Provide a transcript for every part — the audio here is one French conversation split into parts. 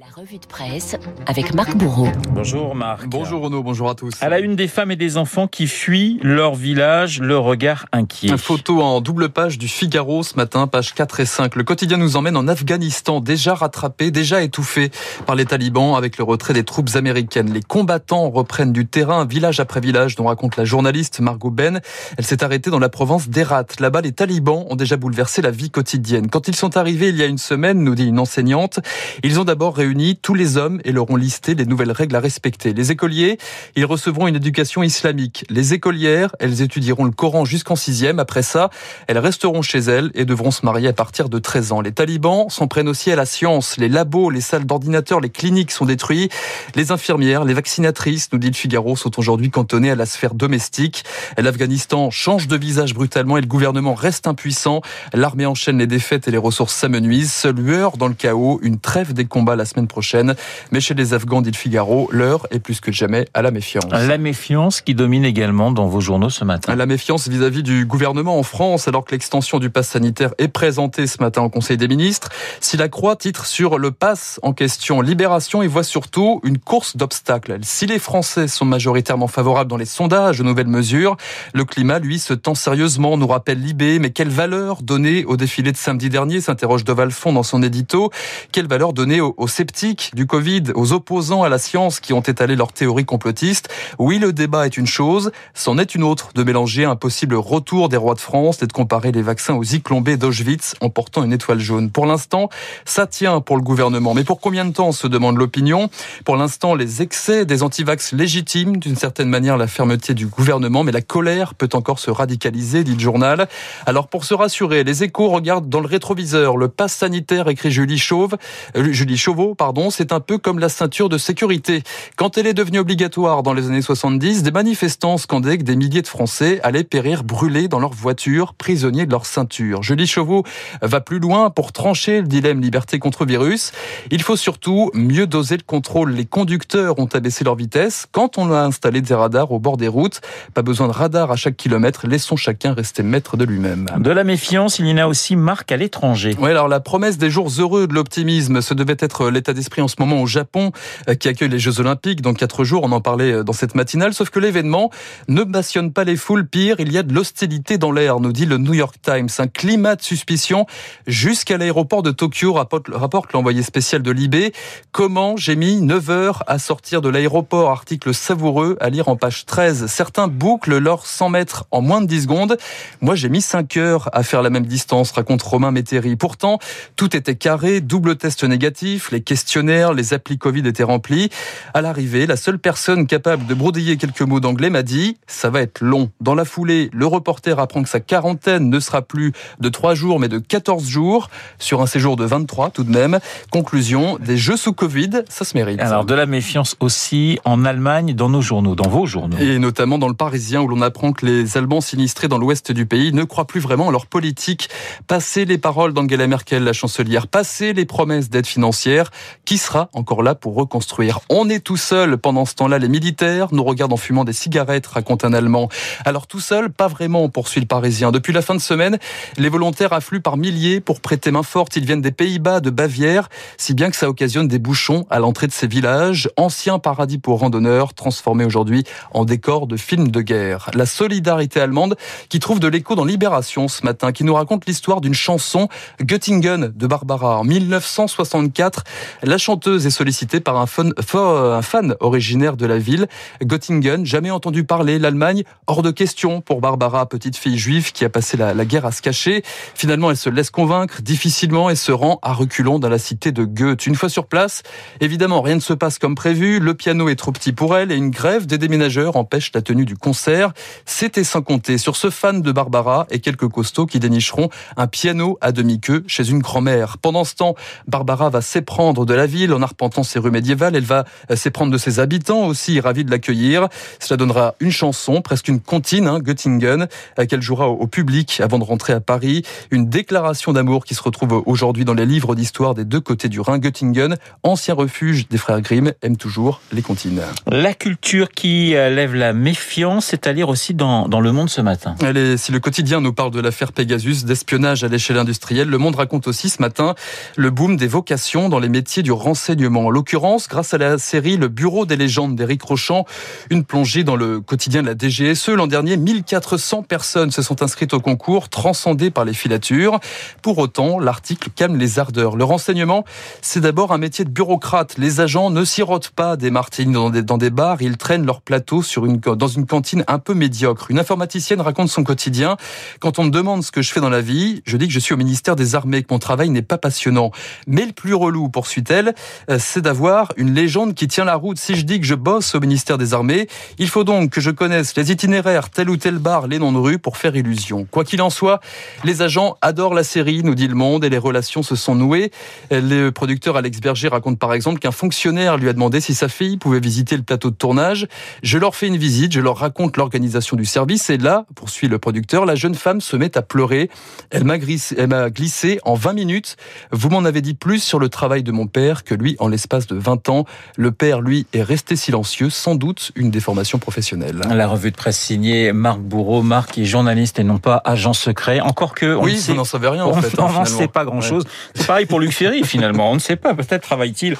La revue de presse avec Marc Bourreau. Bonjour Marc. Bonjour Renaud, bonjour à tous. À la une des femmes et des enfants qui fuient leur village, le regard inquiet. Une photo en double page du Figaro ce matin, page 4 et 5. Le quotidien nous emmène en Afghanistan, déjà rattrapé, déjà étouffé par les talibans avec le retrait des troupes américaines. Les combattants reprennent du terrain, village après village, dont raconte la journaliste Margot Ben. Elle s'est arrêtée dans la province d'Herat. Là-bas, les talibans ont déjà bouleversé la vie quotidienne. Quand ils sont arrivés il y a une semaine, nous dit une enseignante, ils ont d'abord réuni tous les hommes et leur ont listé les nouvelles règles à respecter. Les écoliers, ils recevront une éducation islamique. Les écolières, elles étudieront le Coran jusqu'en sixième. Après ça, elles resteront chez elles et devront se marier à partir de 13 ans. Les talibans s'en prennent aussi à la science. Les labos, les salles d'ordinateurs, les cliniques sont détruits. Les infirmières, les vaccinatrices, nous dit le Figaro, sont aujourd'hui cantonnées à la sphère domestique. L'Afghanistan change de visage brutalement et le gouvernement reste impuissant. L'armée enchaîne les défaites et les ressources s'amenuisent. Seule lueur dans le chaos, une trêve des combats la semaine prochaine. Mais chez les Afghans, dit le Figaro, l'heure est plus que jamais à la méfiance. La méfiance qui domine également dans vos journaux ce matin. La méfiance vis-à-vis du gouvernement en France, alors que l'extension du pass sanitaire est présentée ce matin au Conseil des ministres. Si la Croix titre sur le pass en question, Libération y voit surtout une course d'obstacles. Si les Français sont majoritairement favorables dans les sondages aux nouvelles mesures, le climat, lui, se tend sérieusement, nous rappelle Libé. Mais quelle valeur donner au défilé de samedi dernier s'interroge Deval Fond dans son édito. Quelle valeur donner aux, aux du Covid, aux opposants à la science qui ont étalé leurs théories complotistes. Oui, le débat est une chose, c'en est une autre de mélanger un possible retour des rois de France et de comparer les vaccins aux Zyklon d'Auschwitz en portant une étoile jaune. Pour l'instant, ça tient pour le gouvernement. Mais pour combien de temps se demande l'opinion? Pour l'instant, les excès des antivax légitimes d'une certaine manière la fermeté du gouvernement, mais la colère peut encore se radicaliser, dit le journal. Alors pour se rassurer, les échos regardent dans le rétroviseur le pass sanitaire, écrit Julie Chauve, euh, Julie Chauveau, pardon, c'est un peu comme la ceinture de sécurité. Quand elle est devenue obligatoire dans les années 70, des manifestants scandaient que des milliers de Français allaient périr brûlés dans leur voiture, prisonniers de leur ceinture. Julie Chauveau va plus loin pour trancher le dilemme liberté contre virus. Il faut surtout mieux doser le contrôle. Les conducteurs ont abaissé leur vitesse quand on a installé des radars au bord des routes. Pas besoin de radar à chaque kilomètre. Laissons chacun rester maître de lui-même. De la méfiance, il y en a aussi marque à l'étranger. Oui, alors la promesse des jours heureux de l'optimisme, ce devait être l'état d'esprit en ce moment au Japon euh, qui accueille les Jeux Olympiques dans quatre jours. On en parlait euh, dans cette matinale. Sauf que l'événement ne passionne pas les foules. Pire, il y a de l'hostilité dans l'air, nous dit le New York Times. Un climat de suspicion jusqu'à l'aéroport de Tokyo, rapporte l'envoyé spécial de Libé. Comment j'ai mis 9 heures à sortir de l'aéroport? Article savoureux à lire en page 13. Certains bouclent leurs 100 mètres en moins de 10 secondes. Moi, j'ai mis 5 heures à faire la même distance, raconte Romain Métairie. Pourtant, tout était carré, double test négatif, les questionnaires, les applis Covid étaient remplis. À l'arrivée, la seule personne capable de brodiller quelques mots d'anglais m'a dit « ça va être long ». Dans la foulée, le reporter apprend que sa quarantaine ne sera plus de 3 jours mais de 14 jours, sur un séjour de 23 tout de même. Conclusion, des jeux sous Covid, ça se mérite. Alors de la méfiance aussi en Allemagne, dans nos journaux, dans vos journaux. Et notamment dans le Parisien où l'on apprend que les Allemands sinistrés dans l'ouest du pays ne croient plus vraiment à leur politique. Passer les paroles d'Angela Merkel, la chancelière, passer les promesses d'aide financière, qui sera encore là pour reconstruire. On est tout seul pendant ce temps-là. Les militaires nous regardent en fumant des cigarettes, raconte un Allemand. Alors tout seul, pas vraiment, poursuit le Parisien. Depuis la fin de semaine, les volontaires affluent par milliers pour prêter main forte. Ils viennent des Pays-Bas, de Bavière, si bien que ça occasionne des bouchons à l'entrée de ces villages, anciens paradis pour randonneurs, transformés aujourd'hui en décor de films de guerre. La solidarité allemande qui trouve de l'écho dans Libération ce matin, qui nous raconte l'histoire d'une chanson Göttingen de Barbara. En 1964, la chanteuse est sollicitée par un fan, originaire de la ville. Göttingen, jamais entendu parler. L'Allemagne, hors de question pour Barbara, petite fille juive qui a passé la, la guerre à se cacher. Finalement, elle se laisse convaincre difficilement et se rend à reculons dans la cité de Goethe. Une fois sur place, évidemment, rien ne se passe comme prévu. Le piano est trop petit pour elle et une grève des déménageurs empêche la tenue du concert. C'était sans compter sur ce fan de Barbara et quelques costauds qui dénicheront un piano à demi-queue chez une grand-mère. Pendant ce temps, Barbara va s'éprendre de la ville en arpentant ses rues médiévales. Elle va s'éprendre de ses habitants aussi, ravis de l'accueillir. Cela donnera une chanson, presque une comptine, hein, Göttingen, euh, qu'elle jouera au public avant de rentrer à Paris. Une déclaration d'amour qui se retrouve aujourd'hui dans les livres d'histoire des deux côtés du Rhin. Göttingen, ancien refuge des frères Grimm, aime toujours les comptines. La culture qui lève la méfiance, c'est à lire aussi dans, dans Le Monde ce matin. Allez, si le quotidien nous parle de l'affaire Pegasus, d'espionnage à l'échelle industrielle, Le Monde raconte aussi ce matin le boom des vocations dans les métiers du renseignement. En l'occurrence, grâce à la série Le Bureau des légendes d'Éric Rochant, une plongée dans le quotidien de la DGSE. L'an dernier, 1400 personnes se sont inscrites au concours, transcendées par les filatures. Pour autant, l'article calme les ardeurs. Le renseignement, c'est d'abord un métier de bureaucrate. Les agents ne sirotent pas des martines dans des, dans des bars, ils traînent leur plateau sur une, dans une cantine un peu médiocre. Une informaticienne raconte son quotidien. Quand on me demande ce que je fais dans la vie, je dis que je suis au ministère des Armées, que mon travail n'est pas passionnant. Mais le plus relou, poursuit-elle, euh, c'est d'avoir une légende qui tient la route. Si je dis que je bosse au ministère des Armées, il faut donc que je connaisse les itinéraires tel ou tel bar, les noms de rue pour faire illusion. Quoi qu'il en soit, les agents adorent la série, nous dit le monde, et les relations se sont nouées. Le producteur Alex Berger raconte par exemple qu'un fonctionnaire lui a demandé si sa fille pouvait visiter le plateau de tournage. Je leur fais une visite, je leur raconte l'organisation du service, et là, poursuit le producteur, la jeune femme se met à pleurer. Elle m'a glissé en 20 minutes. Vous m'en avez dit plus sur le travail de mon père que lui en l'espace de 20 ans. Le père, lui, est resté silencieux, sans doute une déformation professionnelle. La revue de presse signée Marc Bourreau. Marc est journaliste et non pas agent secret. Encore que... On oui, sait, vous n'en savez rien en on, fait. On n'en sait pas grand-chose. C'est pareil pour Luc Ferry finalement. On ne sait pas. Peut-être travaille-t-il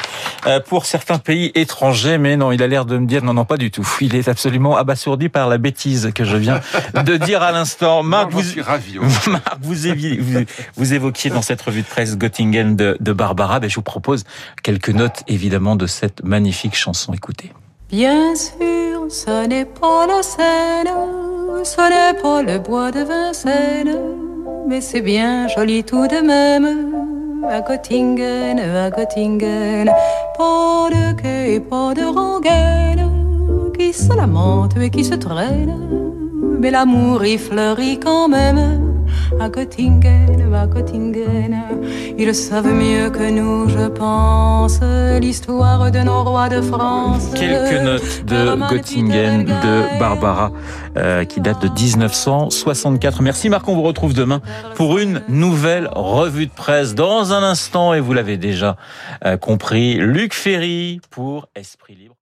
euh, pour certains pays étrangers, mais non, il a l'air de me dire non, non, pas du tout. Il est absolument abasourdi par la bêtise que je viens de dire à l'instant. Marc, vous, ravi, Marc, vous, évoquiez dans cette revue de presse Göttingen de, de Barbara. Ben, je vous propose quelques notes évidemment de cette magnifique chanson. Écoutez. Bien sûr, ce n'est pas la Seine, ce n'est pas le bois de Vincennes, mais c'est bien joli tout de même. À Göttingen, à Göttingen, pas de quai et pas de rengaine qui se lamente et qui se traîne, mais l'amour y fleurit quand même à Göttingen, à Göttingen. Ils savent mieux que nous, je pense, l'histoire de nos rois de France. Quelques notes de Göttingen de Barbara euh, qui date de 1964. Merci Marc, on vous retrouve demain pour une nouvelle revue de presse. Dans un instant, et vous l'avez déjà euh, compris, Luc Ferry pour Esprit Libre.